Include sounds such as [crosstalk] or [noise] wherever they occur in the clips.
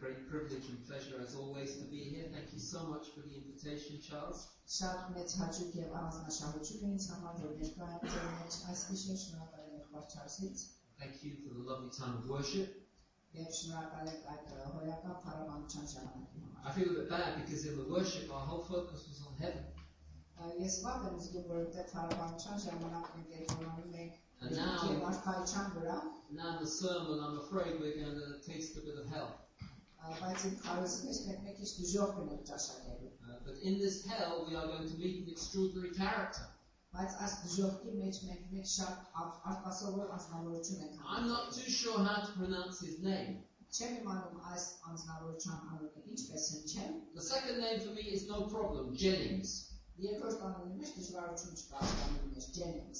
great privilege and pleasure, as always, to be here. Thank you so much for the invitation, Charles. Շատ մեծ հաճույք եւ առանձնաշահություն է ինձ համար, որ ներկայացնեմ ձեր մեջ այս գիշեր շնորհակալ եմ Խորչարսից Thank you for the lovely time of worship. եւ շնորհակալ եմ այդ հոյակապ փառաբանության ժամանակի համար։ I feel a bit bad because in the worship, our whole focus was on heaven. Ա, Ես վատ եմ զգում, որ այդ փառաբանության ժամանակ մենք երկրորդ ենք And now- եւ արքայության վրա, Now, in the sermon, I'm afraid we're going to taste a bit of hell. But in. Uh, but in this hell, we are going to meet an extraordinary character. I'm not too sure how to pronounce his name. The second name for me is no problem, Jennings.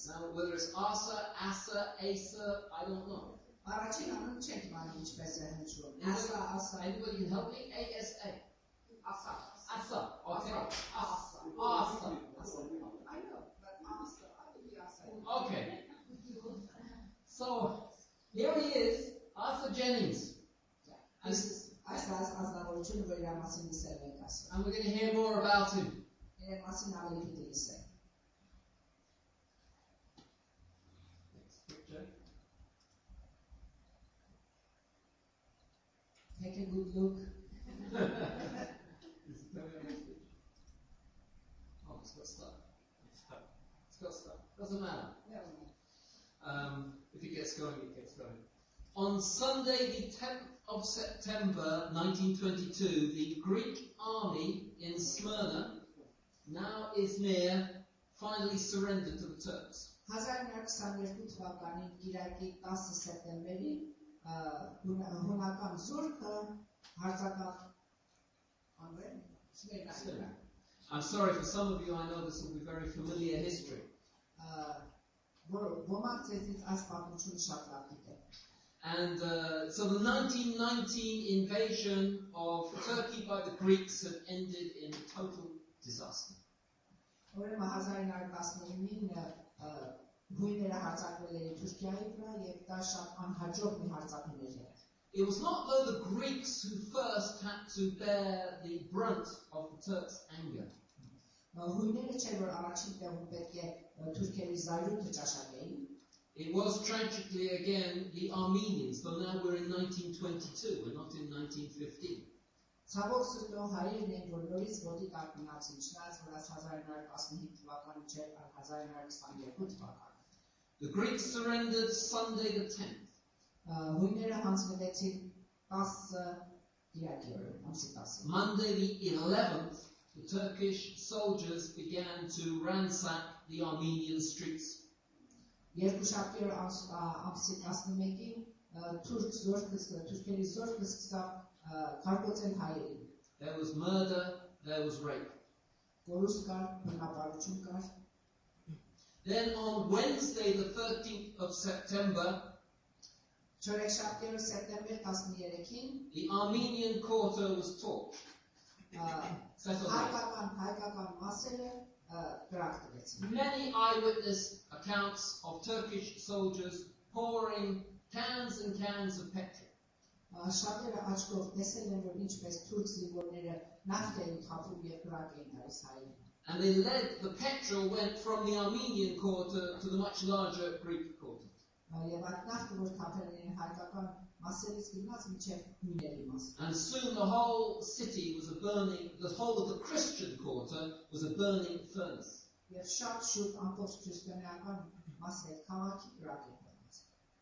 Now, whether it's Asa, Asa, Asa, I don't know. I'm going to change my language better in sure. Asa, Asa. Anybody can help me? A-S-A. Asa. Asa. Okay. Asa. Asa. I know, but Asa. I will be Asa. Okay. So, here he is, Arthur Jennings. And we're going to hear more about him. Take a good look. [laughs] Is it coming on next picture? Oh, it's got stuck. It's got stuck. Doesn't matter. Um, if it gets going, it gets going. On Sunday, the 10th of September 1922, the Greek army in Smyrna, now Izmir, finally surrendered to the Turks. 1922 թվականի Կիրակի 10 սեպտեմբերի uh, I'm sorry, for some of you I know this will be very familiar history. And uh, so the 1919 invasion of Turkey by the Greeks had ended in total disaster. Ուրեմն 1919-ին ը, գույները հարձակվել էին Թուրքիայի վրա եւ դա շատ անհաջող մի հարձակումներ էր It was not though the Greeks who first had to bear the brunt of the Turks' anger. Հույները չէ որ առաջին տեղում պետք է ը, թուրքերի զայրույթը ճաշակեին It was tragically again the Armenians, though now we're in 1922, we're not in 1915. Ցավոք սրտով հայերն են որ նորից ոտի տակ մնացին չնայած որ այս 1915 թվականը չէ այլ 1922 թվականը The Greeks surrendered Sunday the 10th. Ա, Հույները հանձնվեցին 10 Կիրակի օրը, ամսի 10-ին։ Monday the 11th, the Turkish soldiers began to ransack the Armenian streets. Երկուշաբթի օր ամս- ա, ամսի 11-ին ա, թուրք զորքը ս- թուրքերի զորքը սկսավ ա, քարկոծել հայերին։ There was murder, there was rape. Կորուստ կար, բնապարություն կար։ Then on Wednesday the 13th of September, Չորեքշաբթի օրը սեպտեմբեր 13-ին the Armenian quarter was torched. [laughs] ա, Set alight. հայկական հայկական մասերը ա, կրակ տվեցին։ Many eyewitness accounts of Turkish soldiers pouring cans and cans of petrol. Ա, Շատերը աչքով տեսել են, որ ինչպես թուրք զինվորները նավթ էին թափում եւ կրակ էին տալիս հայերին։ and they led, the petrol went from the Armenian quarter to the much larger Greek quarter. And soon the whole city was a burning, the whole of the Christian quarter was a burning furnace.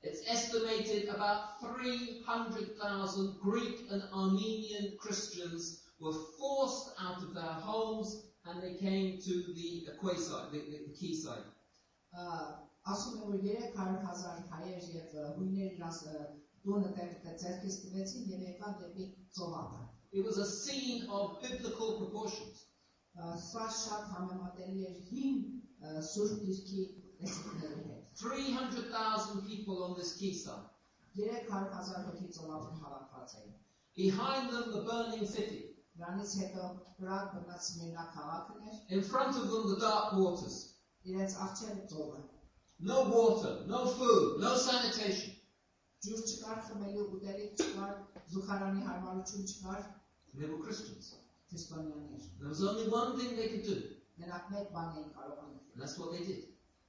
It's estimated about 300,000 Greek and Armenian Christians were forced out of their homes and they came to the quayside, the, the, the quayside. Ա, Ասում են, որ 300.000 հայեր եւ ը, հույներ իրանց ը, տունը տեղը ձերքից տվեցին եւ եկան դեպի ծովափը։ It was a scene of biblical proportions. Ա, Սա շատ համեմատելի էր հին ը, սուրբ դիրքի լեզուների հետ։ 300,000 people on this quayside. 300.000 հոգի ծովափը հավաքված էին։ Behind them, the burning city. Դրանից հետո կրակ բնած Սմիրնա քաղաքն էր, In front of them, the dark waters. իրենց արջերը ծովը։ No water, no food, no sanitation. Ջուր չկար, խմելու ուտելիք չկար, զուխարանի հարմարություն չկար They were Christians. քրիստոնյաներ։ There was only one thing they could do, Նրանք մեկ բան էին կարող անել, and that's what they did.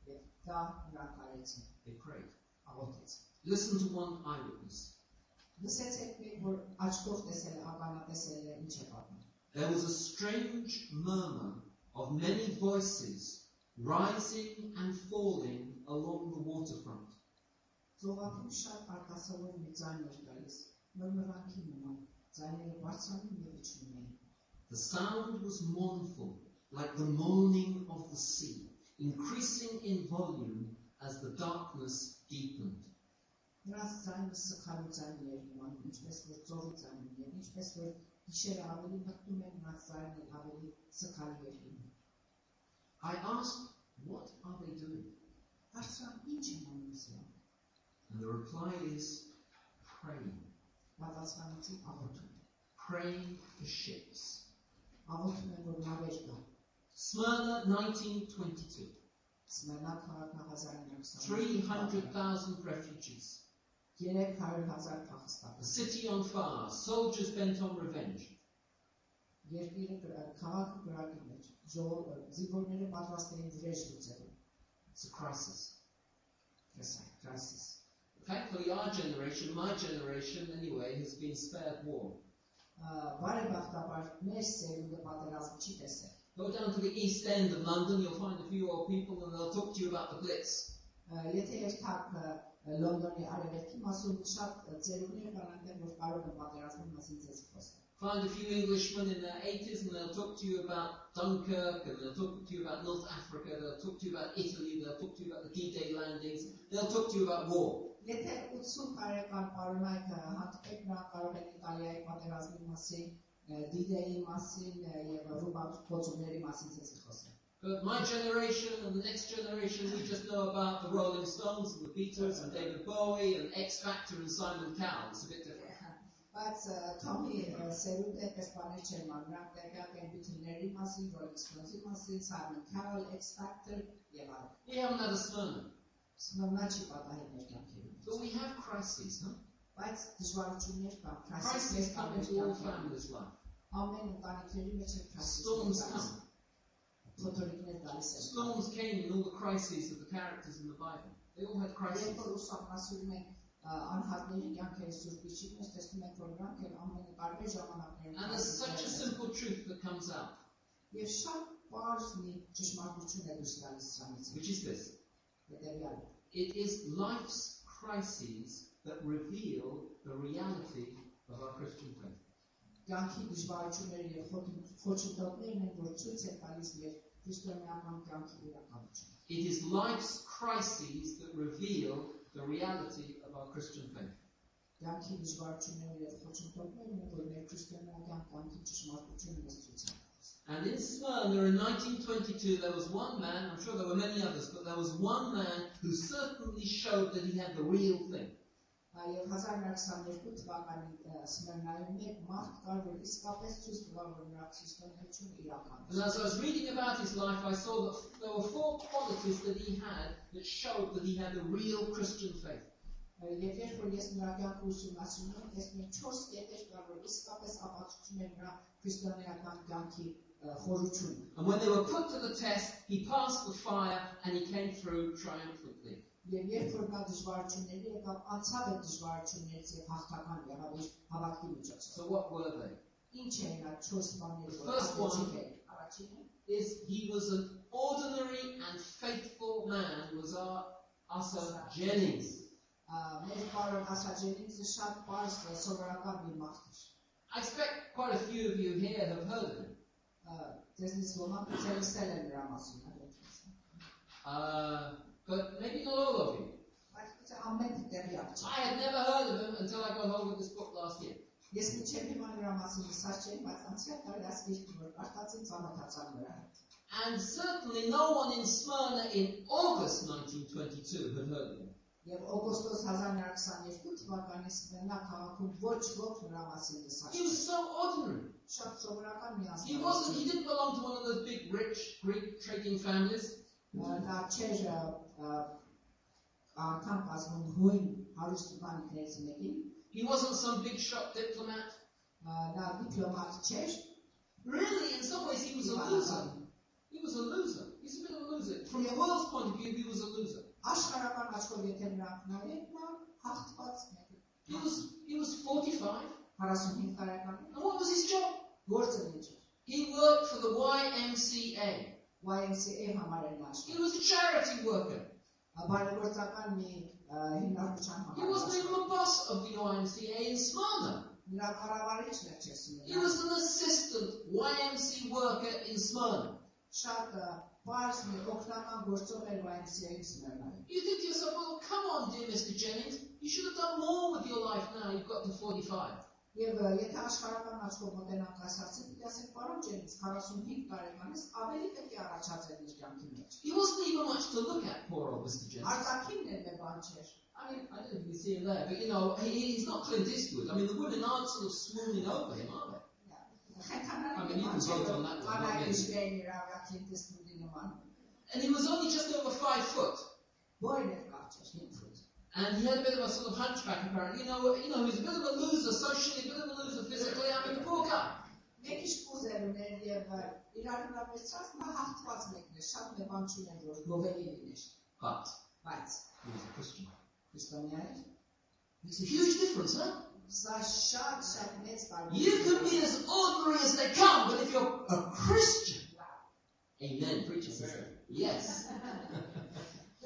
եւ դա նրանք արեցին, They prayed. աղոթեցին։ Listen to one eyewitness. Լսեցեք մեկ որ աչքով տեսել է, ականատեսել է ինչ է պատմում։ There was a strange murmur of many voices rising and falling along the waterfront. Ծովափում շատ արտասովոր մի ձայն էր գալիս, մրմրանքի նման, ձայները բարձրանում եւ իջնում էին։ The sound was mournful, like the moaning of the sea, increasing in volume as the darkness deepened. Նրանց ձայնը սխալու ձայնի էր նման, ինչպես որ ծովի ձայնն էր, ինչպես որ գիշերը ավելի մտնում են, նրանց ձայնը ավելի սխալի էր լինում։ I asked, What are they doing? Հարցրան ինչ են անում սրանք։ And the reply is praying. Պատասխանեցի աղոթում։ Praying for ships. Աղոթում են որ նավեր կա։ Smyrna 1922. Սմենա քաղաքը 1920 300,000 refugees. 300,000 A փախստական։ city on fire. Soldiers bent on revenge. Երկիրը կրա- քաղաքը գրակի մեջ։ Ժողովը զինվորները պատրաստ էին վրեժ լուծելու։ It's a crisis. Crisis։ Thankfully, our generation, my generation anyway, has been spared war. Բարեբախտաբար մեր սերունդը պատերազմ չի տեսել։ Go down to the east end of London, you'll find a few old people and they'll talk to you about the Blitz. Ա, Եթե երթաք ա, Լոնդոնի արևելքի մասում շատ ա, ծերուններ կան այնտեղ, որ կարող են պատերազմի մասին ձեզ խոսել։ Find a few Englishmen in their 80s and they'll talk to you about Dunkirk and they'll talk to you about North Africa, they'll talk to you about Italy, they'll talk to you about the D-Day landings, they'll talk to you about war. Եթե 80 տարեկան պարոնայք ա, հանդիպեք նրանք կարող են Իտալիայի պատերազմի մասին, ա, D-Day-ի մասին ա, եւ ռուբան փոփոխությունների մասին ձեզ խոսել։ But my generation and the next generation, we just know about the Rolling Stones and the Beatles and David Bowie and X Factor and Simon Cowell. It's a bit different. Բայց ա, Թոմի ա, սերունդը այդպես բաներ չեն ման, նրանք տեղյակ են Beatles-ների մասին, Rolling Stones-ի մասին, Simon Cowell, X Factor եւ այլն։ We haven't had a Smyrna. Սնոմնա չի պատահել մեր կյանքերում։ But we have crises, huh? Բայց դժվարություններ կան, Crises քրասիսներ come կան մեր into all կյանքերում։ families' life. Ամեն ընտանիքների մեջ է Storms քրասիսներ come. Storms came in all the crises of the characters in the Bible. They all had crises. And there's such a simple truth that comes out. Which is this it is life's crises that reveal the reality of our Christian faith. It is life's crises that reveal the reality of our Christian faith. And in Smyrna in 1922, there was one man, I'm sure there were many others, but there was one man who certainly showed that he had the real thing Եվ 1922 թվականին ը, Սմերնայում մեկ մարդ կար, որ իսկապես ցույց տվավ, որ նրա քրիստոնեությունը իրական And է։ as I was reading about his life, I saw that there were four qualities that he had that showed that he had the real Christian faith. Եվ երբ որ ես նրա կյանքը ուսումնասիրում եմ, տեսնում եմ 4 կետեր կար, որ իսկապես ապացուցում են նրա քրիստոնեական կյանքի ը, խորությունը։ And when they were put to the test, he passed the fire and he came through triumphantly. Եվ երբ որ նա դժվարությունների եկավ, անցավ այդ դժվարություններից եւ հաղթական եղավ իր հավատքի միջոցով։ So what were they? Ինչ էին այդ 4 բաները, The որ first one- ասացիք էին։ Առաջինը Is he was an ordinary and faithful man was our Asa Jennings. ա, մեր բարոն ասաջենիցը շատ բարձ ը, սովորական մի մարդ էր։ I expect quite a few of you here have heard of him. Ա, Դեսնից ոմանք ցելսել են նրա մասին, այդպես։ Uh, but maybe not all տեղյակ չէ։ I had never heard of him until I got hold of this book last year. Ես միջև հիմա նրա մասին լսած չեմ, բայց անցյալ տարի ասկերտ որ արտածին ծանոթացան նրա հետ։ And certainly no one in Smyrna in August 1922 had heard of him. Եվ օգոստոս 1922 թվականին Սպենա քաղաքում ոչ ոք նրա մասին լսած He was չէր։ so ordinary. Շատ սովորական մի He wasn't, he ազգ։ didn't belong to one of those big rich Greek trading families. Նա չէր ա, ա, անգամ կազմում հույն he wasn't some big shot diplomat. Uh, na diplomat też. Really, in some ways, he was a loser. He was a loser. He's a bit of a loser. From the world's point of view, he was a loser. He was, he was 45. And what was his job? He worked for the YMCA. YMCA He was a charity worker. He wasn't even a boss of the YMCA in Smyrna. He was an assistant YMCA worker in Smyrna. You think to yourself, well, come on, dear Mr. Jennings, you should have done more with your life now you've got to 45. Եվ ա, եթե աշխարհական աչքով մոտենանք այս հարցին, պիտի ասենք, պարոն Ջենից, 45 տարեկան ես, ավելի պետք է առաջացել իր կյանքի մեջ։ He wasn't even much to look at, poor old Mr. Jennings. Արտաքինն էլ է բան չէր։ I mean, I don't know if you can see him there, but you know, he, he's not Clint Eastwood. I mean, the women aren't sort of swooning over him, are they? I mean, you can vote on that one, not me. Անայիշներն իրավիակին տեսնուդի նման։ And he was only just over five foot. Բոյն էր կարճ էր 5 ֆուտ։ And he had a bit of a sort of hunchback apparently. You know, you know, he's a bit of a loser socially, a bit of a loser physically. I mean, the poor guy. Neki špuzerunen je v Iranu na pečas ma hatvaz nekneš, šat ne vam čine doš, goveli nekneš. But, but, he was a Christian. Представляете? It's a huge difference, huh? You can be as ordinary as they come, but if you're a Christian, amen, preacher, yes. [laughs]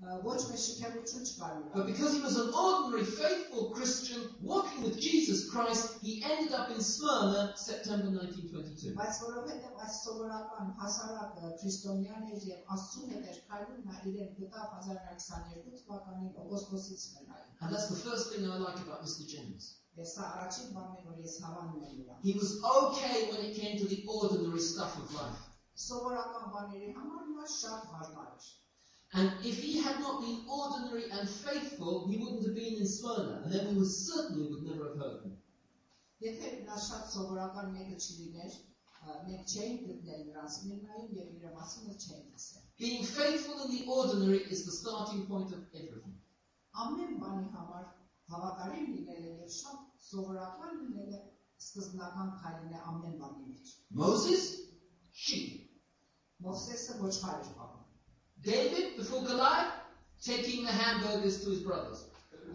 Ա, Ոչ մի շքեղություն չկար But նրա։ because he was an ordinary, faithful Christian walking with Jesus Christ, he ended up in Smyrna, September 1922. Բայց որովհետև այս սովորական հասարակ ա, քրիստոնյան էր եւ Աստծուն հետ էր քայլում, նա իրեն գտավ 1922 թվականին օգոստոսից մենայ։ And that's the first thing I like about Mr. Jennings. Ես սա առաջին բանն է, որ ես հավանում եմ նրան։ He was okay when it came to the ordinary stuff of life. Սովորական բաների համար նա շատ հարմար էր։ And if he had not been ordinary and faithful, he wouldn't have been in Smyrna, and then we would certainly would never have heard him. Եթե նա շատ սովորական մեկը չլիներ, ա, մենք չէինք գտնել նրան Սմիրնայում եւ իր մասին էլ չէինք լսել։ Being faithful in the ordinary is the starting point of everything. Ամեն բանի համար հավատարիմ լինելը եւ շատ սովորական լինելը սկզբնական քայլն է ամեն բանի մեջ։ Moses, sheep. Մովսեսը ոչխար էր պահում։ David, before Goliath, taking the hamburgers to his brothers.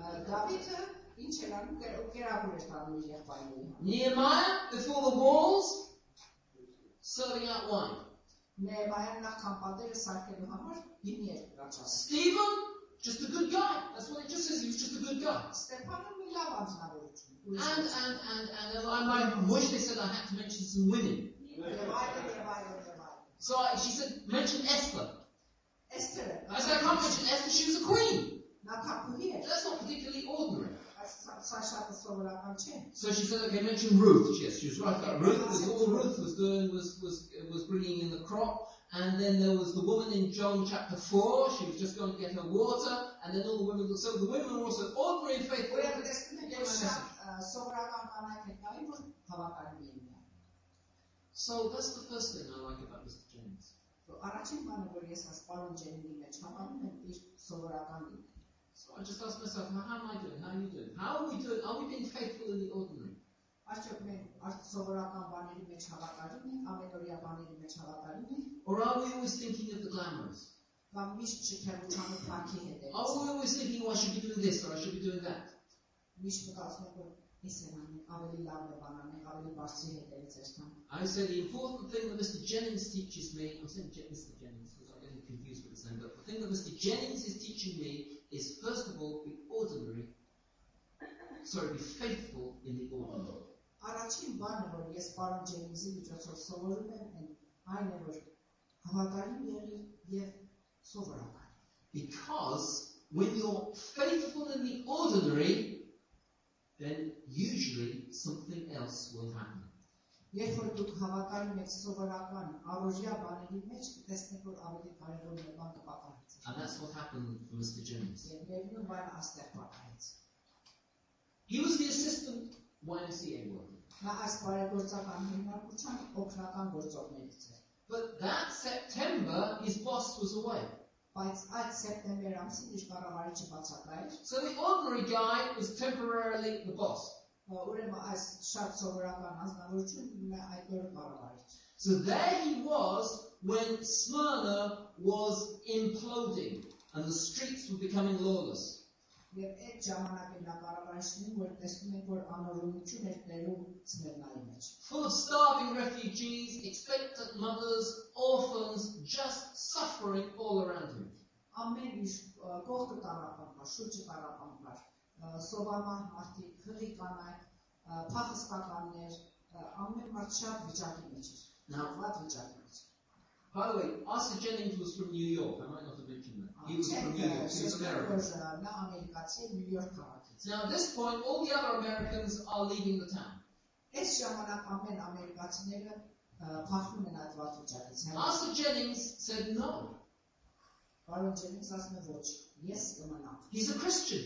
Ա, Դավիթը ինչ էր անում, կեր- կերակուր էր տանում իր եղբայրների համար։ Nehemiah, before the walls, serving out wine. Նեհեմիան նախքան պատերը սարքելու համար հիմի էր առաջացել։ Stephen, just a good guy. That's what it just says. He was just a good guy. Ստեփանը մի լավ անձնավորություն։ And and and and I might wish they said I had to mention some women. Եվ այլն եւ այլն եւ այլն։ So I, she said, mention Esther. Esther. That's not competition. Esther, she was a queen. That's not particularly ordinary. So she said, okay, mention Ruth. Yes, she was right about Ruth, because all Ruth was doing was, was, was bringing in the crop. And then there was the woman in John chapter 4, she was just going to get her water, and then all the women, so the women were also ordinary faithful. So that's the first thing I like about this. James. Որ Առաջին բանը, որ ես այս պարոն Ջենի մեջ հավանում եմ, իր սովորական լինել։ So I just asked myself, how, how am I doing? How are you doing? How are we doing? Are we being faithful in the ordinary? Արդյոք մենք արդ սովորական բաների մեջ հավատարիմ ենք, ամենօրյա բաների մեջ հավատարիմ ենք, Or are we always thinking of the glamorous? կամ միշտ շքեղության ու փակի հետ ենք։ Are we always thinking, oh, I should be doing this or I should be doing that? Միշտ մտածում ենք, որ ես եմ անում, ավելի լավ է բան անենք, ավելի բարձրի հետևից ես տան։ I say the important thing that Mr. Jennings teaches me, I'm saying Je- Mr. Jennings because I'm getting confused with his name, but the thing that Mr. Jennings is teaching me is first of all, be ordinary, sorry, be faithful in the ordinary. Առաջին բանը, որ ես պարոն Ջեյմսի միջոցով սովորում եմ, այն- այն է, որ հավատարիմ եղի եւ սովորական։ Because when you're faithful in the ordinary, then usually something else will happen. Երբ որ դուք հավատարիմ եք սովորական առօրյա բաների մեջ, կտեսնեք, որ ավելի կարևոր մի բան կպատահի։ And that's what happened for Mr. Jennings. Եվ ներնում բանը աստեղ պատահեց։ He was the assistant YMCA worker. Նա այս բարեգործական հիմնարկության օգնական գործողներից է։ But that September, his boss was away. Բայց այդ սեպտեմբեր ամսին իր կառավարիչը բացակայր, So the ordinary guy was temporarily the boss. ը, ուրեմն այս շատ սովորական անձնավորությունն է այդ օրը կառավարիչ։ So there he was when Smyrna was imploding and the streets were becoming lawless. Եվ այդ ժամանակին նա կառավարիչն որ տեսնում ենք որ անորոշություն էր տերում Սմերնայի մեջ։ Full of starving refugees, expectant mothers, orphans, just suffering all around him. Ամեն ինչ կողքը տարապան կար, շուրջը տարապան կար։ ը, Սովաման մարդիկ, խղի կանայք, փախստականներ, ամեն մարդ շատ վիճակի մեջ էր։ Now, Վատ վիճակի մեջ։ By the way, Arthur Jennings was from New York. I might not have mentioned that. He was from New York, Cincinnati. Now at this point, all the other Americans are leaving the town. arthur Jennings said no. Yes, He's a Christian.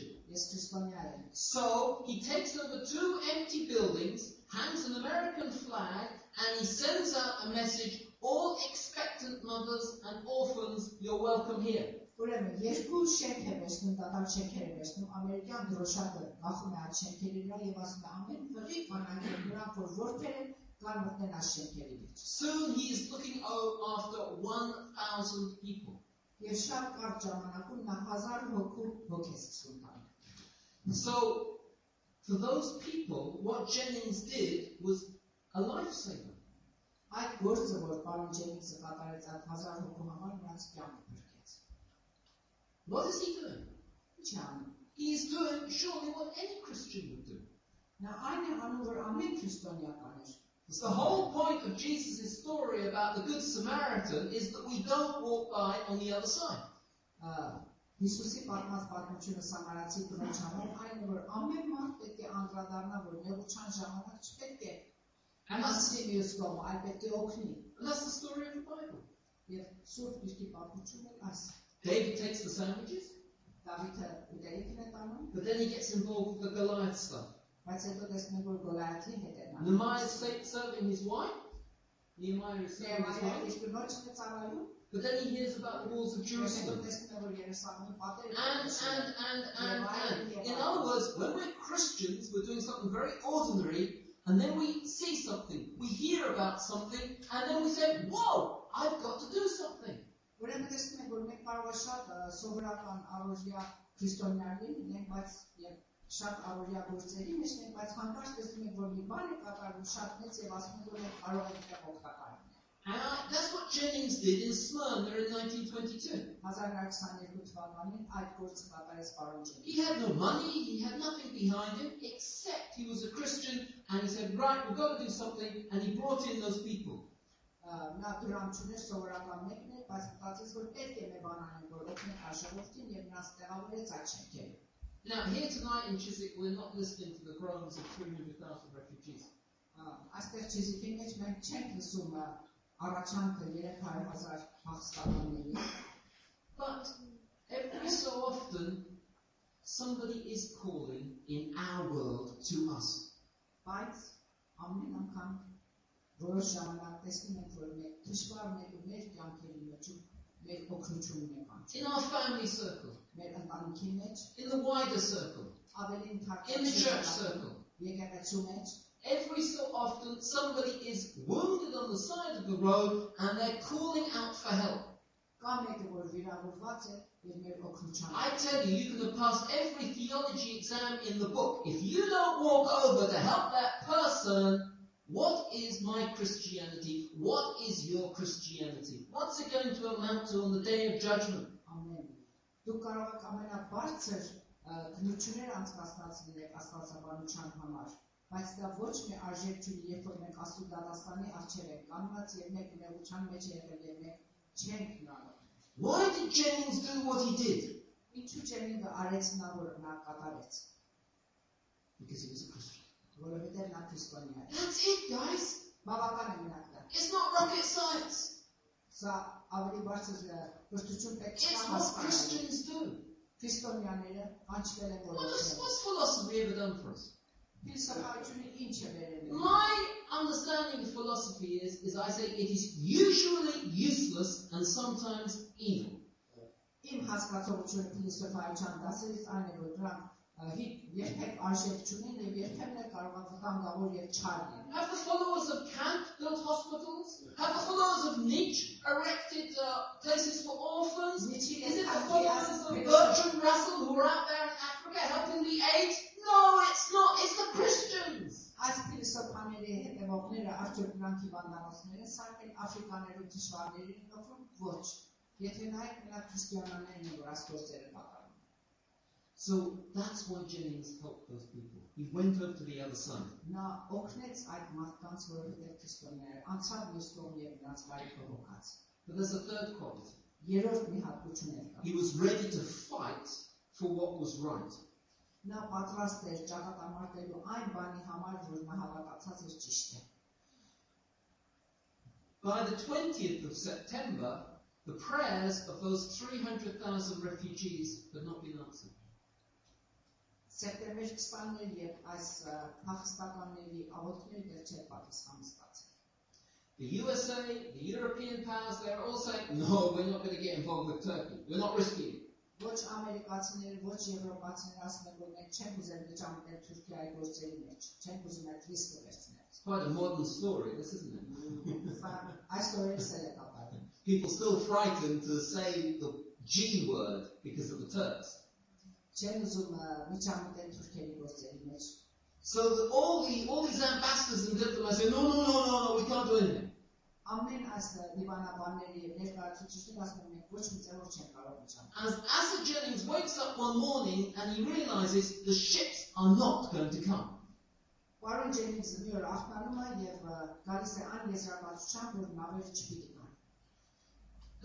So he takes over two empty buildings, hangs an American flag, and he sends out a message all expectant mothers and orphans, you're welcome here. Ուրեմն երկու շենք է վերցնում, դատարկ շենքեր է վերցնում, ամերիկյան դրոշակը գախում է այդ շենքերի վրա եւ ասում է ամեն ֆղի կանանք են նրանք որ որբեր են կան մտնեն այդ շենքերի մեջ։ Soon he is looking o- after 1,000 people. Եվ շատ կարճ ժամանակում նա 1000 հոգու հոգ է սկսում տալ։ So, for those people, what Jennings did was a lifesaver. Այդ գործը, որ պարոն Ջենինգսը կատարեց այդ 1000 հոգու համար, նրանց կյանքը փրկեց։ What is he doing? Ինչ անում։ He is doing surely what any Christian would do. Նա այն է անում, որ ամեն քրիստոնյական էր։ It's the whole point of Jesus' story about the Good Samaritan is that we don't walk by on the other side. Հիսուսի պատմած պատմությունը Սամարացի կնոջ համար այն է, որ ամեն մարդ պետք է անդրադառնա, որ նեղության ժամանակ չպետք է I'm not six years ago. I bet they all clean. And that's the story of the Bible. We have sort of the Bible to us. David takes the sandwiches. But then he gets involved with the Goliath stuff. Nehemiah is serving his wife. Nehemiah is serving his wife. But then he hears about the walls of Jerusalem. And, and, and, and, and. In other words, when we're Christians, we're doing something very ordinary and then we see something, we hear about something, and then we say, Whoa, I've got to do something. Ուրեմն տեսնում ենք, որ մենք կարող է շատ սովորական առօրյա քրիստոնյաներ լինենք, բայց եւ շատ առօրյա գործերի մեջ ենք, բայց հանկարծ տեսնում ենք, որ մի բան է կատարվում շատ մեծ եւ ասում ենք, որ մենք կարող ենք դա օգտակար լինել։ And I, that's what Jennings did in Smyrna in 1922. 1922 թվականին այդ գործը կատարեց պարոն Ջենի։ He had no money, he had nothing behind him, except he was a Christian, and he said, Right, we've got to do something, and he brought in those people. Նա դրամ չուներ սովորական մեկն էր, բայց մտածեց, որ պետք է մի բան անենք, որ օգնենք աշխարհին եւ նրանց տեղավորեց այդ շենքերը։ Now, here tonight in Chiswick, we're not listening to the groans of 300,000 refugees. Ա, Այստեղ ճիզիկի մեջ մենք չենք լսում ը, առաջանքը 300.000 փախստականների, But every so often, somebody is calling in our world to us. բայց ամեն անգամ որոշ ժամանակ տեսնում ենք, որ մեկ դժվար մեկը մեր կյանքերի մեջ ու մեր օգնությունն է կանչում։ In our family circle, Մեր ընտանիքի մեջ in the wider circle, ավելի in the church circle. եկեղեցու մեջ Every so often, somebody is wounded on the side of the road and they're calling out for help. կա մեկը, որ վիրավորված է եւ մեր օգնության։ I tell you, you can have passed every theology exam in the book. If you don't walk over to help that person, what is my Christianity? What is your Christianity? What's it going to amount to on the day of judgment? Ամեն։ Դուք կարող եք ամենաբարձր ը, քննություններ անցկացնած լինեք աստվածաբանության համար, բայց դա ոչ մի արժեք չունի, երբ որ մենք աստու դատաստանի առջև ենք կանգնած եւ մեկ նեղության մեջ եղել եւ մենք չենք նրան։ Why did Jennings do what he did? Ինչու Ջենինգը արեց նա որ նա կատարեց, Because he was a Christian. որովհետեւ նա քրիստոնյա է։ That's it, guys. Բավական է մենակ դա։ It's not rocket science. Սա ավելի բարձր ը, կրթություն պետք է հասկանալ։ Christians do. Քրիստոնյաները անջվել են որոշել։ what's philosophy ever done for us? My understanding of philosophy is, is I say it is usually useless and sometimes evil. Իմ հասկացողությունը փիլիսոփայության դասերից այն է, որ դրանք ը, հի- երբեք արժեք չունեն եւ երբեմն էլ կարող է վտանգավոր եւ չար լինեն։ Have the followers of Kant built hospitals? Have the followers of Nietzsche erected uh, places for orphans? Nietzsche Is it the and followers Kantian of philosophy- Bertrand Russell who are out արդյոք նրանք հիվանդանոցներ են սարքել աֆրիկաներու դժվարներին օգնում ոչ։ Եթե նայեք նրանք քրիստիանաներն են, որ այս գործերը կատարում։ So that's why Jennings helped those people. He went over to the other side. Նա օգնեց այդ մարդկանց, որովհետև քրիստոնյաները անցավ մյուս կողմ եւ նրանց բարի փոխած։ But there's a third quality. Երրորդ մի հատկություն էր կա։ He was ready to fight for what was right. Նա պատրաստ էր ճակատամարտելու այն բանի համար, որ նա հավատացած էր ճիշտ է։ By the 20th of September, the prayers of those 300,000 refugees had not been answered. Սեպտեմբեր 20-ին եւ այս ը, փախստականների աղոթքները դեռ չէր պատասխան ստացել։ The USA, the European powers, they're all saying, no, we're not going to get involved with Turkey. We're not risking it. Ոչ ամերիկացիները, ոչ եվրոպացիները ասում են, որ մենք չենք ուզում միջամտել Թուրքիայի գործերի մեջ, չենք ուզում այդ ռիսկը վերցնել։ It's quite a modern story, this, isn't it? Սա այս օրերս էլ է կապարում։ People still frightened to say the G word because of the Turks. Չեն ուզում ը, միջամտել Թուրքիայի գործերի մեջ։ So that all the all these ambassadors and diplomats say, no, no, no, no, no, we can't do anything. As Asa Jennings wakes up one morning and he realizes the ships are not going to come. Պարոն Ջենինգսը մի օր ախտանում է եւ ը, գալիս է այն եզրակացությամբ, որ նավերը չպիտի գան։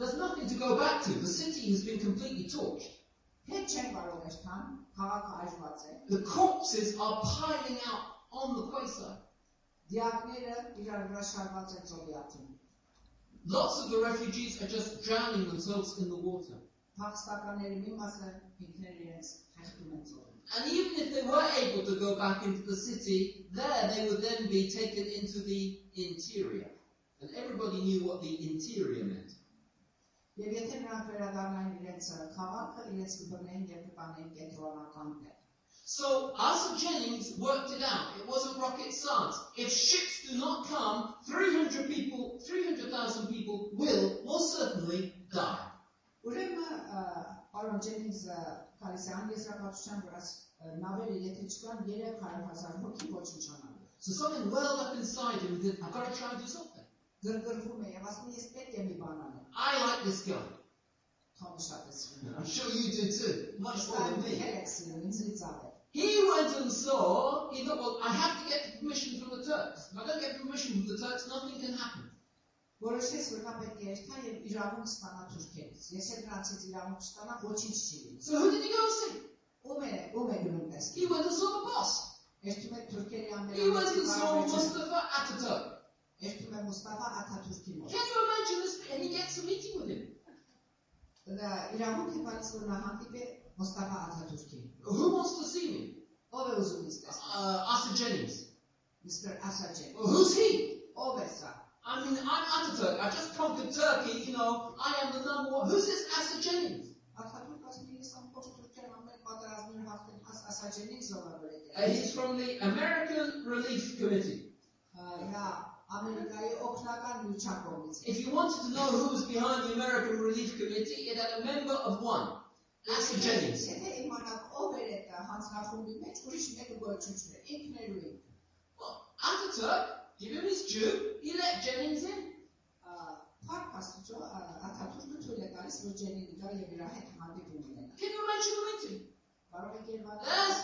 There's nothing to go back to. The city has been completely torched. Հետ չեն կարող երթան, քաղաքը այրված է։ The corpses are piling out on the quayside. Դիակները իրար վրա շարված են ծովիաթին։ Lots of the refugees are just drowning themselves in the water. Փախստականների մի մասը ինքներ իրենց խեղդում են ծովին։ And even if they were able to go back into the city, there they would then be taken into the interior. And everybody knew what the interior meant. Եվ եթե նրանք վերադառնային իրենց ը, քաղաքը, իրենց կբռնեին եւ կտանեին կենտրոնական տեղ։ So Arthur Jennings worked it out. It wasn't rocket science. If ships do not come, 300 people, 300,000 people will most certainly die. Uredba uh, Aron Jennings Paris'e Anglis'e biraz Nobel ileti çıkan yere karahazan hoki boçunçanan. So something welled up inside him that I've got to try and do something. I like this guy. I'm sure you do too. Much more than me. Քերեքս սիրում, ինձից ավել։ He went and saw, he thought, well, I have to get permission from the Turks. If I don't get permission from the Turks, nothing can happen. Որոշեց, որ նա պետք է երթա եւ իրավունք ստանա թուրքերից։ Ես էլ նրանցից իրավունք չստանա, ոչինչ չի լինի։ So who did he go and see? Ում է, ում է գնում տեսք։ He went and saw the boss. Երթում է թուրքերի He went and saw ամենամեծ Mustafa Ataturk. Երթում է Մուստաֆա Աթաթուրքի մոտ։ Can you imagine this? And he gets a meeting with him. Դա իրավունք է բացի որ նա Who wants to see me? O those Mr. Uh, Asad Jennings. Mr. Asad Jennings. Who's he? O Besa. I mean, I'm Ataturk. I just conquered Turkey, you know. I am the number one. Who's this Asad Jennings? Uh, he's from the American Relief Committee. Uh, if you wanted to know who was behind the American Relief Committee, it had a member of one. Asa Jennings. Եթե իմանաք ով էր այդ հանձնախումբի մեջ, ուրիշ մեկը գործունեություն է, ինքներու ինք։ Well, Ataturk, give him his due, he let Jennings in. Փառք Աստծո, Աթաթուրքը թույլ է տալիս, որ Ջենին գա եւ իր հետ հանդիպում ունենա։ Can you imagine the meeting? Կարող եք երևալ There's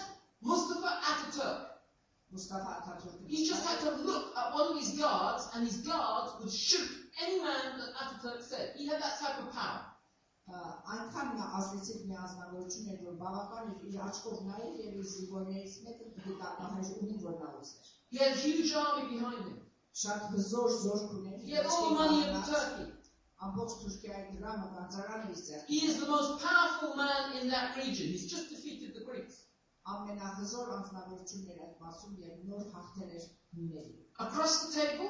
Mustafa Ataturk. Մուստաֆա Աթաթուրքը։ He just had to look at one of his guards, and his guards would shoot any man that Ataturk said. He had that type of power. Այնքան նա ազդեցիկ մի ազնվորություն էր, որ բավական էր իր աչքով նայել եւ իր զինվորներից մեկը դիտակահար ունի, որ նա ուզեր։ He had huge army behind him. Շատ հզոր զորք ուներ։ the money of Turkey. Ամբողջ Թուրքիայի դրամը կանցարանը իր ձեռքին։ He is the most powerful man in that region. He's just defeated the Greeks. ամենահզոր անձնավորություններ այդ մասում եւ նոր հաղթեր էր հույների։ Across the table,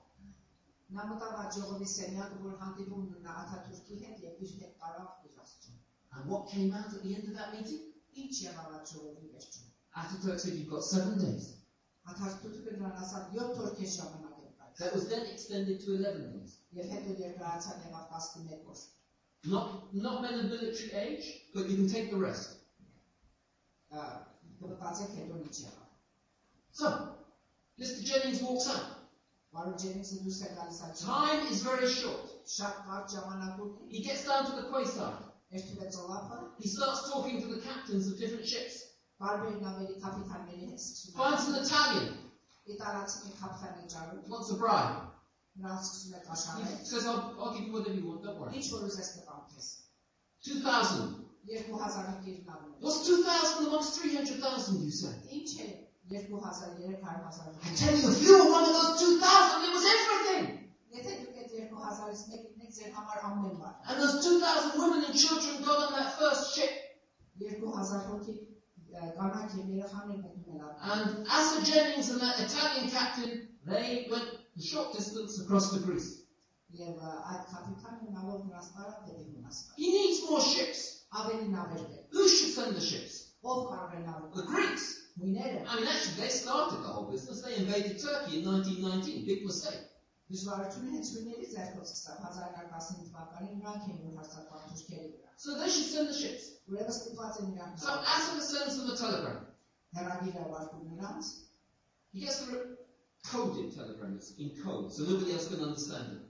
And what came out at the end of that meeting? After Turkey, you've got seven days. That was then extended to 11 days. Not, not men of military age, but you can take the rest. So, Mr. Jennings walks out. Time is very short. He gets down to the quayside. He starts talking to the captains of different ships. Finds an Italian. Wants a bribe. He says, I'll, I'll give you whatever you want, don't worry. 2,000. What's 2,000 amongst 300,000, you say? I tell you, if you were one of those 2,000, it was everything. And those 2,000 women and children got on that first ship. And Asa Jennings and that Italian captain, they went a short distance across to Greece. He needs more ships. Who should send the ships? The Greeks. We. I mean, actually, they started the whole business. They invaded Turkey in 1919. Big mistake. So they should send the ships. So Asada sends them a telegram. He gets the coded telegrams in code, so nobody else can understand it.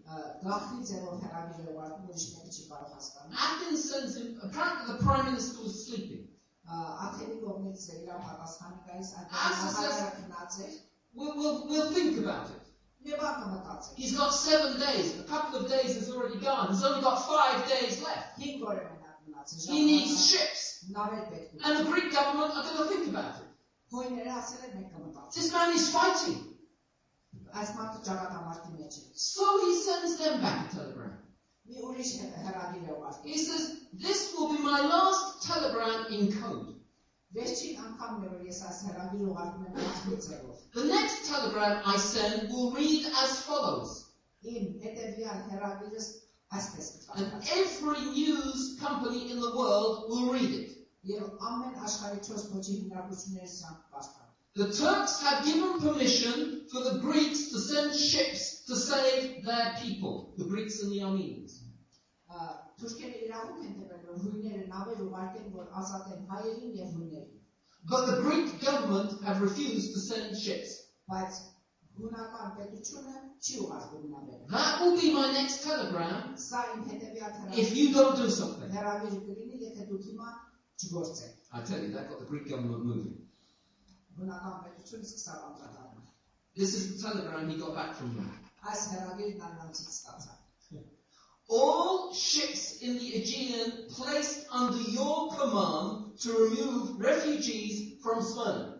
Athens sends him, apparently the prime minister was sleeping ათელი გოგნიძე რა პაპასხანიკაის ადგილზე We'll, we'll, we'll think about it. He's got seven days. A couple of days has already gone. He's only got five days left. He needs ships. And the Greek government are going to think about it. This man is fighting. So he sends them back telegrams. He says, this will be my last telegram in code. the next telegram I send will read as follows. And every news company in the world will read it. The Turks have given permission for the Greeks to send ships to save their people, the Greeks and the Armenians. Թուրքերը իրավունք են տվել որ հույները նավեր ուղարկեն որ ազատեն հայերին եւ հույներին։ But the Greek government have refused to send ships. Բայց հունական պետությունը չի ուղարկում նավերը։ That will be my next telegram Սա իմ հետևյալ if you don't do something. հերագիրը կլինի, եթե դուք հիմա չգործեք։ I tell you, that got the Greek government moving. Հունական պետությունը սկսավ անդրադառնալ։ This is the telegram he got back from them. has never given All ships in the Aegean placed under your command to remove refugees from Smyrna.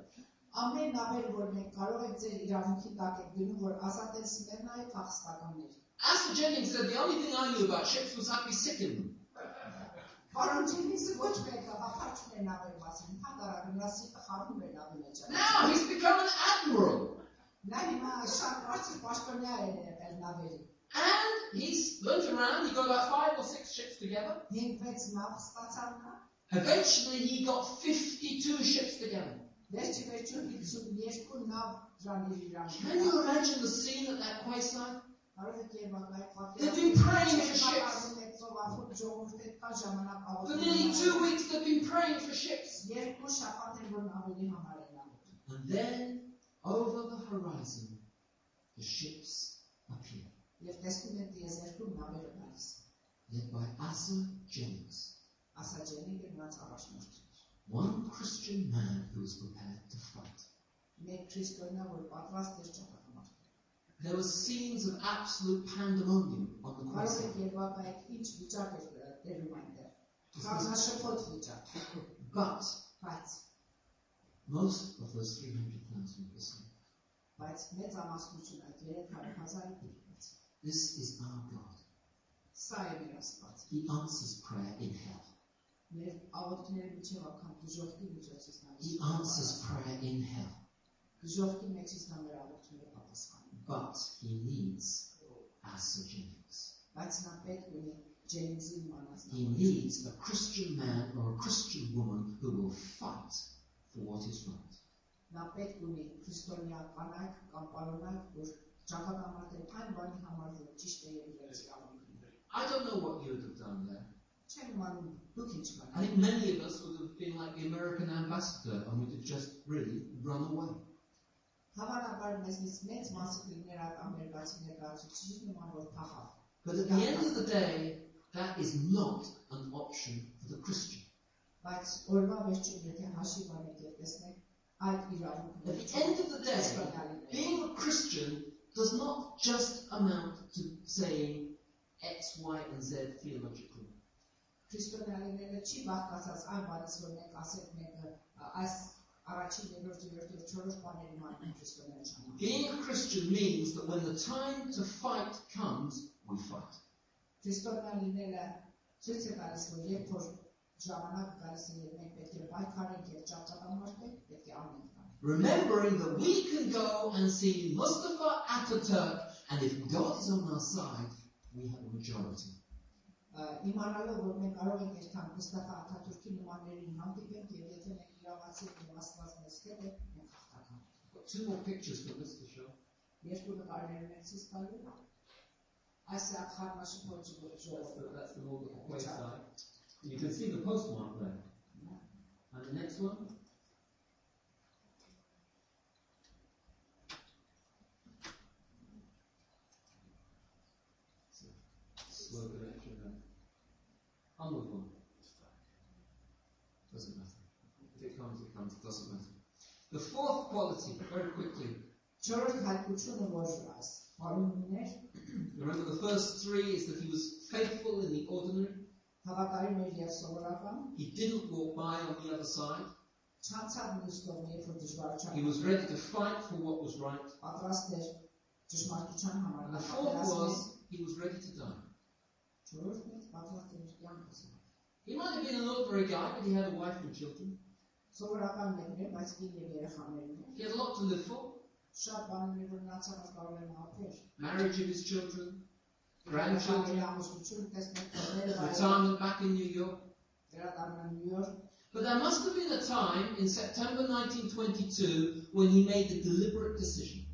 Ամեն նավեր, որ մենք կարող ենք ձեր իրավունքի տակ որ Սմերնայի փախստականներ։ Asa Jennings said, the only thing I knew about ships was how to be sick in them. Բարոն ոչ Now he's become an admiral. And he's looked around, he got about five or six ships together. Eventually he got 52 ships together. Can you imagine the scene at that quayside? They've been praying for ships. For nearly two weeks they've been praying for ships. And then over the horizon the ships appear. Եվ տեսնում են դիեզերքում նավերը գալիս։ led by Asa Jennings, Ասա ջենիկը նրանց առաջնորդ։ one Christian man who was prepared to fight. Մենք քրիստոնյա որ պատրաստ էր ճակատամարտ։ There were scenes of absolute pandemonium on the Կարող cross. եք երբակ այդ ինչ վիճակ էր ը, տերում այնտեղ։ Խառնաշփոթ վիճակ։ But Բայց most of those 300,000 listeners. This is our God. He answers prayer in hell. He answers prayer in hell. But he needs our sojournings. He needs a Christian man or a Christian woman who will fight for what is right. Նա պետք ունի քրիստոնյա կանայք կամ պարոնայք, որ ճակատամարտեն այն բանի համար, որ ճիշտ է եւ իրենց իրավունքն։ I don't know what you would have done there. Չեմ իմանում դուք ինչ I կանեք։ think many of us would have been like the American ambassador and would have just really run away. Հավանաբար մեզնից մեծ մասը կլիներ այդ ամերիկացի ներկայացուցիչի նման որ փախավ։ But at the end of the day, that is not an option for the Christian. Բայց օրվա վերջում եթե հաշիվ անեք եւ տեսնեք այդ At իրավունքը the end of the day, being a Christian does not just amount to saying X, Y, and Z theologically. քրիստոնյաները չի բաղկացած այն բանից որ մենք ասենք մենք ա, այս առաջին երրորդ երրորդ եւ չորրորդ բաների ման քրիստոնյան չանա։ Being a Christian means that when the time to fight comes, we fight. Քրիստոնյան լինելը ցույց է տալիս որ երբ որ ժամանակը գալիս է եւ մենք պետք է պայքարենք եւ ճակատամարտենք, պետք է անենք դա։ Remembering that we can go and see Mustafa Ataturk, and if God is on our side, we have a majority. Ա, Իմանալով որ մենք կարող ենք երթան Մուստաֆա Աթաթուրքի նմաններին հանդիպենք եւ եթե մենք իրավացիք եւ Աստված մեզ հետ է, մենք հաղթական ենք։ Got two more pictures from this to show. Երկու նկարներ ունենք ցույց տալու։ Այս է խառնաշփոթ That's ժողովը։ the, that's the more the quay side. You can see the postmark there. And the next one. Slow connection there. Onward one. Doesn't matter. If it comes, it comes. It doesn't matter. The fourth quality, very quickly. Remember the first three is that he was faithful in the ordinary. He didn't walk by on the other side. He was ready to fight for what was right. And the fourth was he was ready to die. He might have been an ordinary guy, but he had a wife and children. He had a lot to live for. Marriage of his children grandchildren. Retirement back in New York. But there must have been a time in September 1922 when he made a deliberate decision.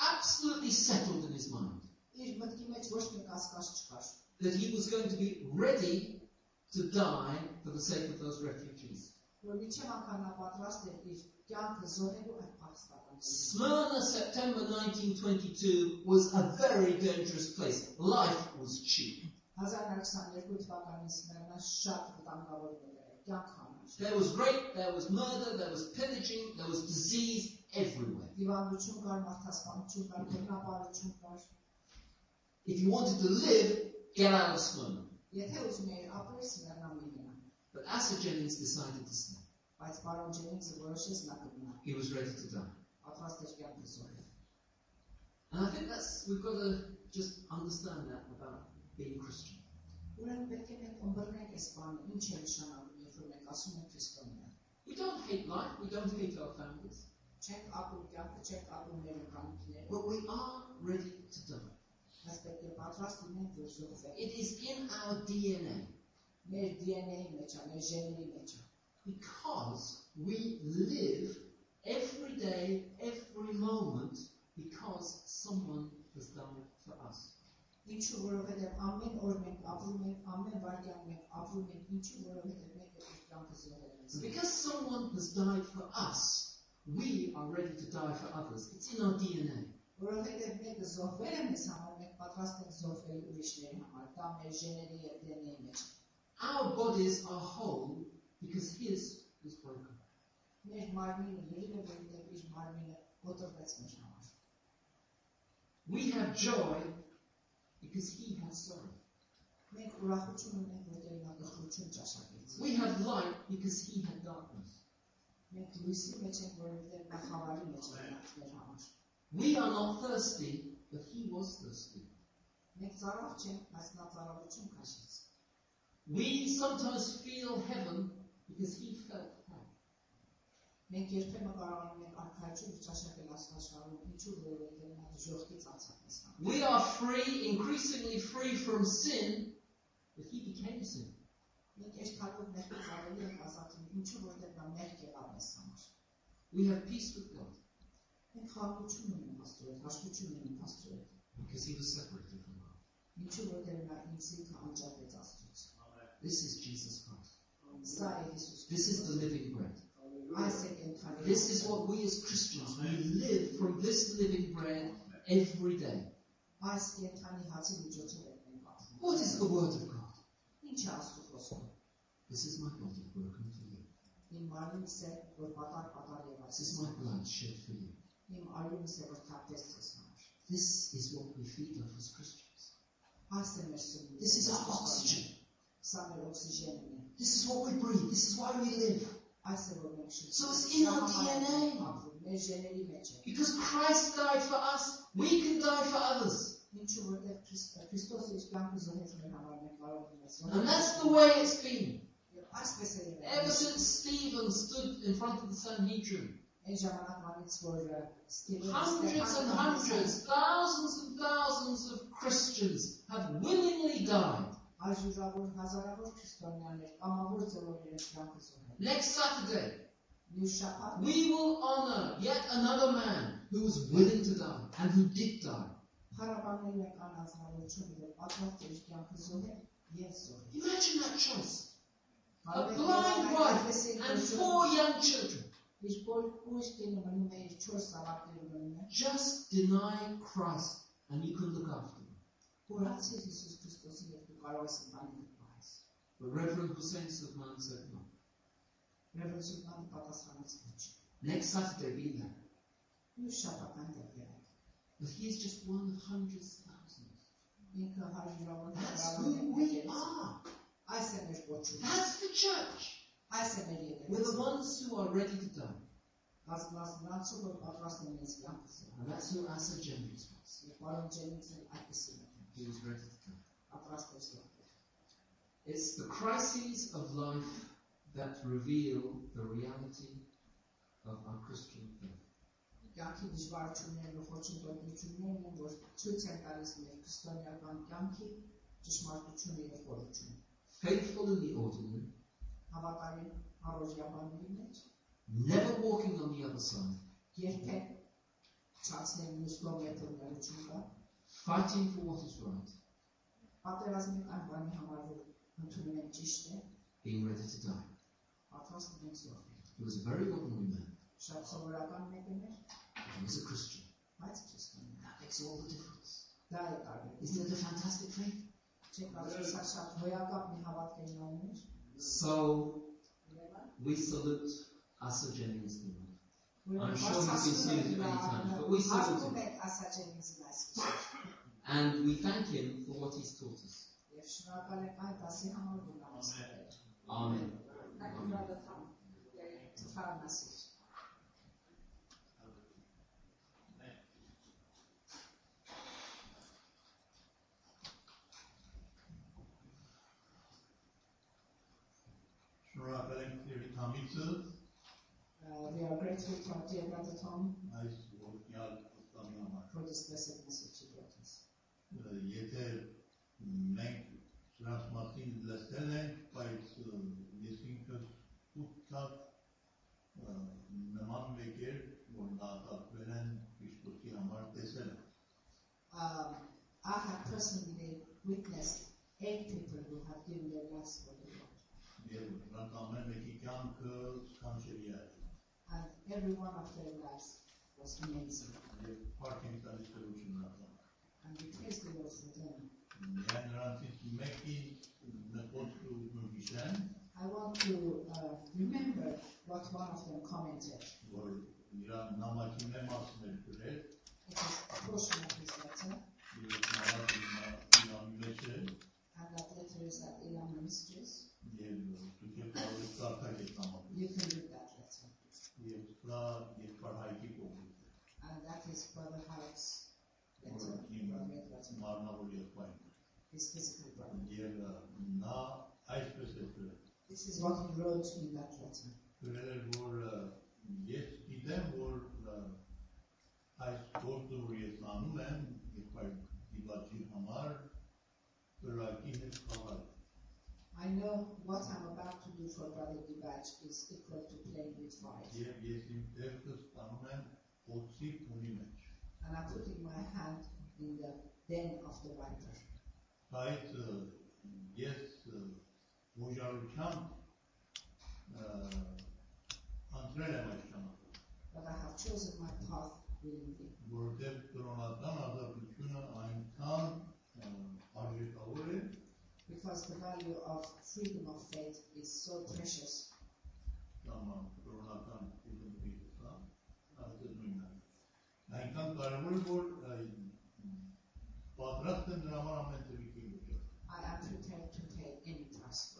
Absolutely settled in his mind that he was going to be ready to die for the sake of those refugees. Smyrna, September 1922, was a very dangerous place. Life was cheap. There was rape, there was murder, there was pillaging, there was disease everywhere. If you wanted to live, get out of Smyrna. But Asa Jennings decided to stay. բայց պարոն Ջենինգսը որոշեց նա կգնա, He was ready to die. պատրաստ էր կյանքը զոհել։ And I think that's, we've got to just understand that about being Christian. Ուրեմն պետք է մենք ըմբռնենք այս բանը, ինչ է նշանակում, երբ որ մենք ասում ենք քրիստոնյա։ We don't hate life, we don't hate our families, Չենք ապրում կյանքը, չենք ապրում մեր ընտանիքները, but we are ready to die. բայց պետք է պատրաստ լինենք, որ զոհվենք։ It is in our DNA Մեր DNA-ի մեջ է, մեր ժեների մեջ է։ because we live every day, every moment, because someone has died for us. Ինչու որովհետև ամեն օր մենք ապրում ենք, ամեն վայրկյան մենք ապրում ենք, ինչու որովհետև մեկը իր կյանքը զոհել է։ So because someone has died for us, we are ready to die for others. It's in our DNA. Որովհետև մեկը զոհվել է մեզ համար, մենք պատրաստ ենք զոհվել ուրիշների համար, դա մեր ժեների եւ DNA-ի մեջ։ է։ our bodies are whole because he is broken. We have joy because he has sorrow. We have light because he had darkness. We are not thirsty, but he was thirsty. We sometimes feel heaven because He felt hell. Մենք երբեմն կարողանում ենք արքայություն ճաշակել աստվածաշարում, ինչու որովհետև նա դժոխքից անցավ մեզ համար։ We are free, increasingly free from sin, but He became sin. Մենք երթալով մեղքից ավելի ենք ազատվում, ինչու որովհետև նա մեղք եղավ մեզ համար։ We have peace with God Մենք խաղաղություն ունենք Աստծո հետ, հաշտություն ունենք Աստծո հետ, because He was separated from God. ինչու որովհետև նա ինձ ինքը անջատեց Աստծոց։ This is Jesus Christ. this is the living bread. This is what we as Christians, we live from this living bread every day. What is the word of God? This is my body broken for you. This is my blood shed for you. This is what we feed off as Christians. This is our oxygen. This is what we breathe. This is why we live. So it's in our DNA. Because Christ died for us, we can die for others. And that's the way it's been. Ever since Stephen stood in front of the Sanhedrin, hundreds and hundreds, thousands and thousands of Christians have willingly died. Այժմավոր հազարավոր քրիստոնյաներ կամավոր ծրով իրենց կյանքը զոհել։ Next Saturday, Մյուս շաբաթ we will honor yet another man who was willing to die and who did die. Փառաբանելու ենք անազնավություն, որ պատրաստ է իր կյանքը զոհել եւ զոհել։ Imagine that choice. A Կարող եք blind եղել wife այդպես է and գործում։ four young children Իր բոլոր կույս կինը մնում է, իր չորս զավակները մնում է։ just deny Christ and you can look after them. borrow some money Christ. Reverend Hussein Soodmand said no. Reverend Soodmand thought us Next Saturday, be there. You shut up and get there. But he is just one of hundreds of thousands. That's who we are. I said, That's the church. I said, We're the ones who are ready to die. That's last that's our And that's was. He was ready to die. Պատրաստ է զոհել։ It's the crises of life that reveal the reality of our Christian faith. Կյանքի դժվարություններն ու խոչընդոտություններն են, որ ցույց են տալիս մեր քրիստոնեական կյանքի ճշմարտությունը եւ խորությունը։ Faithful in the ordinary, Հավատարիմ առօրյա բաների մեջ never walking on the other side, երբեք չացնեն մյուս կողմ եթերներություն կա, fighting for what is right, After asking and running Hamadu to remain Jishte, being ready to die. He was a very godly man. He was a Christian. That makes all the difference. Isn't it a fantastic thing? So, we salute Asa Jennings I'm sure he's been saluted many times, but we salute him. And we thank Him for what He's taught us. Amen. Amen. Right, thank you, Tommy, sir. Uh, we are grateful to our dear brother Tom for this blessed message to brought us. Եթե մենք սրանց մասին լսել ենք, բայց ես ինքս ուտքած նման մեկեր, որ նահատակվել են Քրիստոսի համար տեսել I have personally witnessed eight people who have given their lives for the Lord. Եվ նրանք ամեն մեկի կյանքը սքանչելի է։ And every one of their lives was amazing. Եվ parking տալիս դրություն նրանց։ and the. I want to uh, remember what one of them commented. It is a portion of his letter. And that letter is at Elam Ministries. You can read that letter. And that is Brother Hart's his physical brother. This is what he wrote in that letter. I know what I'm about to do for Brother Dibaj is equal to playing with fire and I put my hand in the den of the viper. Right, uh, yes, uh, we shall come But I have chosen my path willingly. Because the value of freedom of faith is so precious. Tamam, durmaktan Nei, tanto era I am to take any task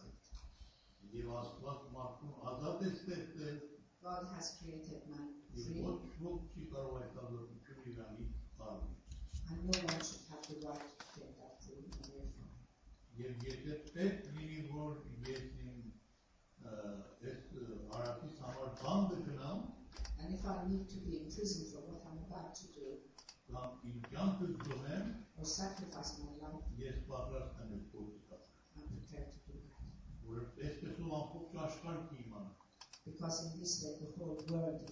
God has created man free. Boş. And no one should have the right to take that thing away from him. Yevgete pek mini gol yetin es arati samar band kınam and if I need to be in prison for what I'm about to do, or sacrifice my life, yes. I'm prepared to do that. Because in this day the whole world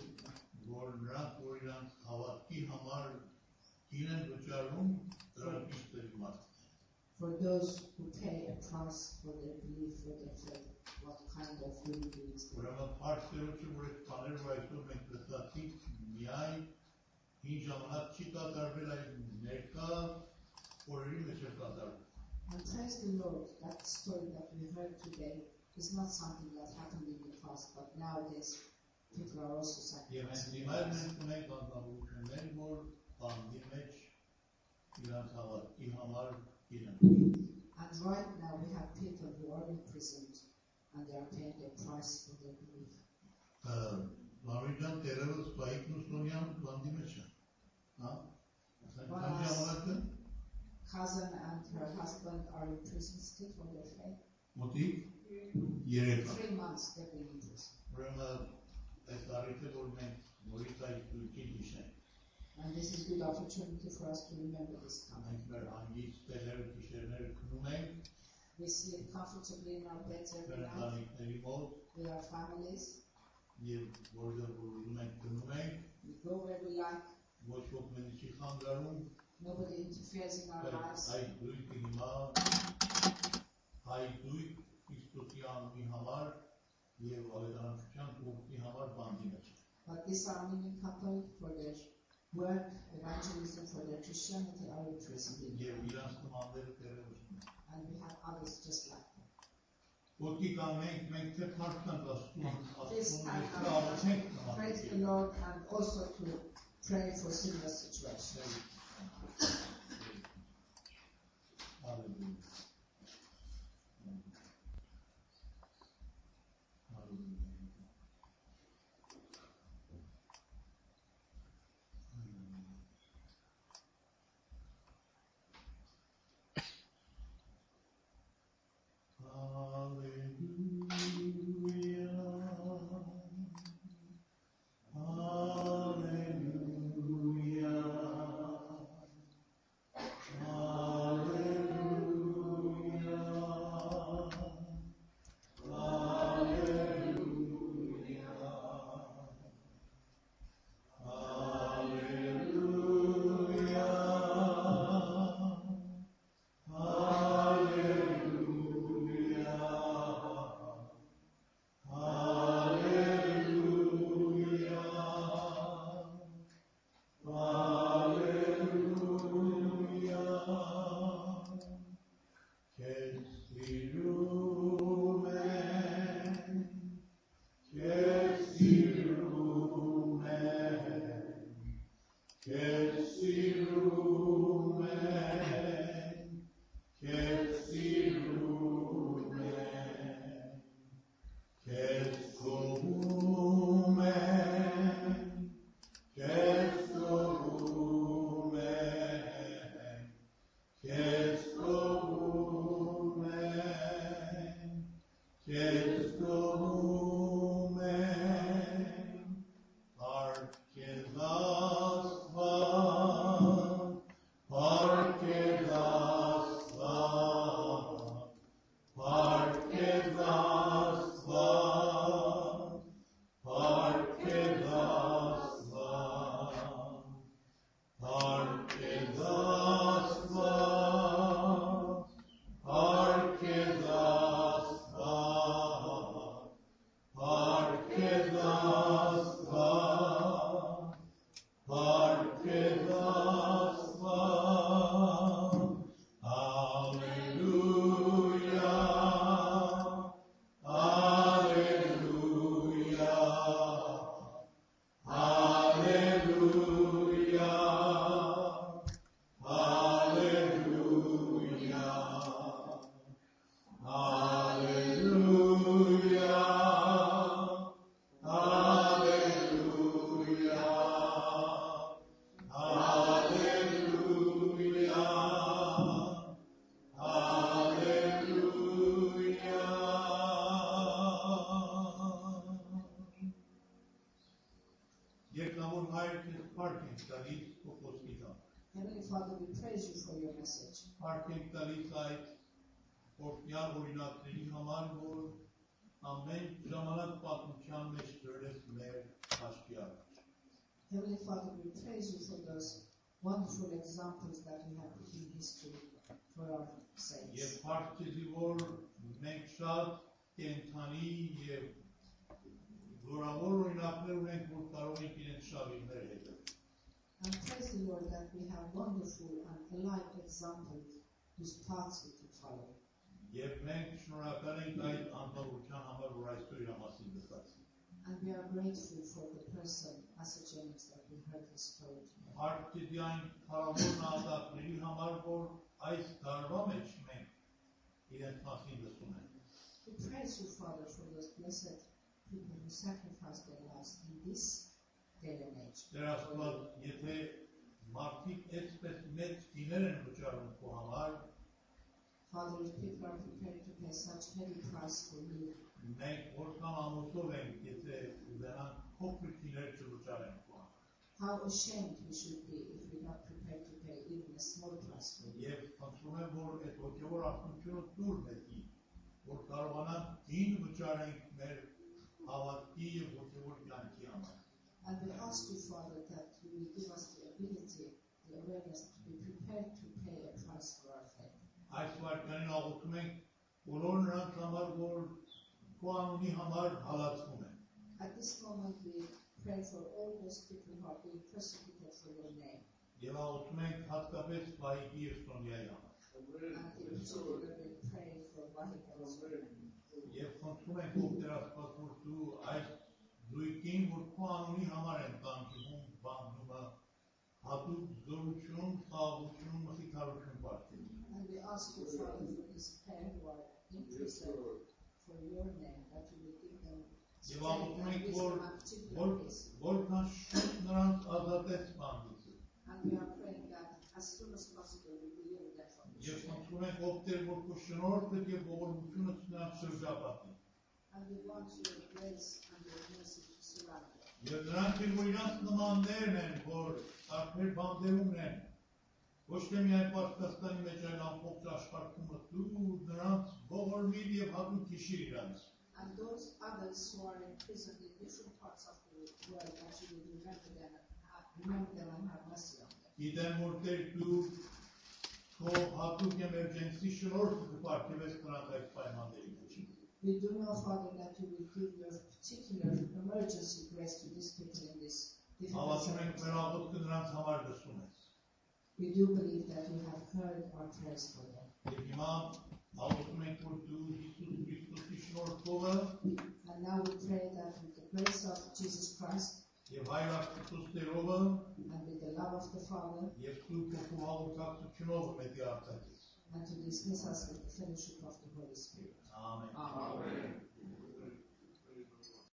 For those who pay a price for their belief, for their faith, what kind of food we to the And Lord, that story that we heard today is not something that happened in the past, but nowadays people are also sacrificing. And right now we have people who are imprisoned and they are paying the price for their belief. Mamican Cousin and her husband are in prison still for their faith. Three months they've been in prison. And this is good opportunity for us to remember this coming. Hangi siteler, kişiler, kurumlar, we sleep comfortably in our beds every night. Terrible. With our families. We go where we like. Nobody interferes in our lives. Hay duy kilima. Hay duy I do it. Ye validan çıkan tuhti hamar bandina. But this Armenian couple for their work, evangelism, for their Christianity are interested in. Ye biraz and we have others just like them. Please, I pray to the Lord and also to pray for similar situations. Hallelujah. Love. یه سنس پارک دیوار مکشاد یه دورامور رو این اپنه رو این بود برای این که انشابی بره And praise the Lord that we have wonderful and alive examples to start with to follow. And we are grateful for the person, Pastor James, that we heard our story. Today. Հարկ չեզի այն փառավոր նահատակների համար, որ այս տարվա մեջ մենք իրենց մասին լսում ենք։ We praise you, Father, for those blessed people who sacrificed their lives in this day and age. Տեր Աստված, եթե մարդիկ այսպես մեծ գիներ են վճարում քո համար, Father, if people are prepared to pay such heavy price for you, մենք որքան ամուսով ենք, եթե ուզենանք փոքր գիներ չվճարեն քո համար։ how ashamed we should be if we're not prepared to pay even a small price for you. Եվ խնդրում եմ, որ այդ ոգևոր արտոնությունը դուր մեզի, որ կարողանանք գին վճարենք մեր հավատքի եւ ոգևոր կյանքի համար։ And we ask you, Father, that you will give us the ability, the awareness to be prepared to pay a price for our faith. Այս վարքանին աղոթում ենք բոլոր նրանց համար, որ քո անունի համար հալածվում են։ At this moment, we pray for all those people who are being persecuted for your name. Եվ աղոթում ենք հատկապես Վահիկի եւ Սոնյայի համար։ And in particular, we pray for Wahid and Suleiman. Եվ խնդրում ենք ով Տեր Աստված, որ դու այս զույգին, որ քո անունի համար են տանջում, բանդումը, հատուկ զորություն, խաղաղություն, մխիթարություն ապարգևի։ And we ask you, Father, for this pair who are in prison for your name, that you will give them եւ ամոթում ենք որ որ որքան շուտ նրանք ազատեցման Եվ խնդրում ենք ովքեր որ քո շնորհքը եւ ողորմությունը նրանք շրջապատեն։ Եվ նրանք իր իրաց նմաններն են, որ արդեն բանդերում են, ոչ թե միայն Պարսկաստանի մեջ, այլ ամբողջ աշխարհում դու նրանց ողորմիր եւ հատուկ քիշիր իրաց։ Ամեն and those others who are imprisoned in different parts of the world that you would remember them, remember them and have mercy on them. Tu to hakuk emergency payman. We do know, Father, that you will give your particular emergency grace to these people in this difficult situation. We do believe that you have heard our prayers for them. And now we pray that with the grace of Jesus Christ And with the love of the Father. And to dismiss us with the fellowship of the Holy Spirit. Amen. Amen. Amen.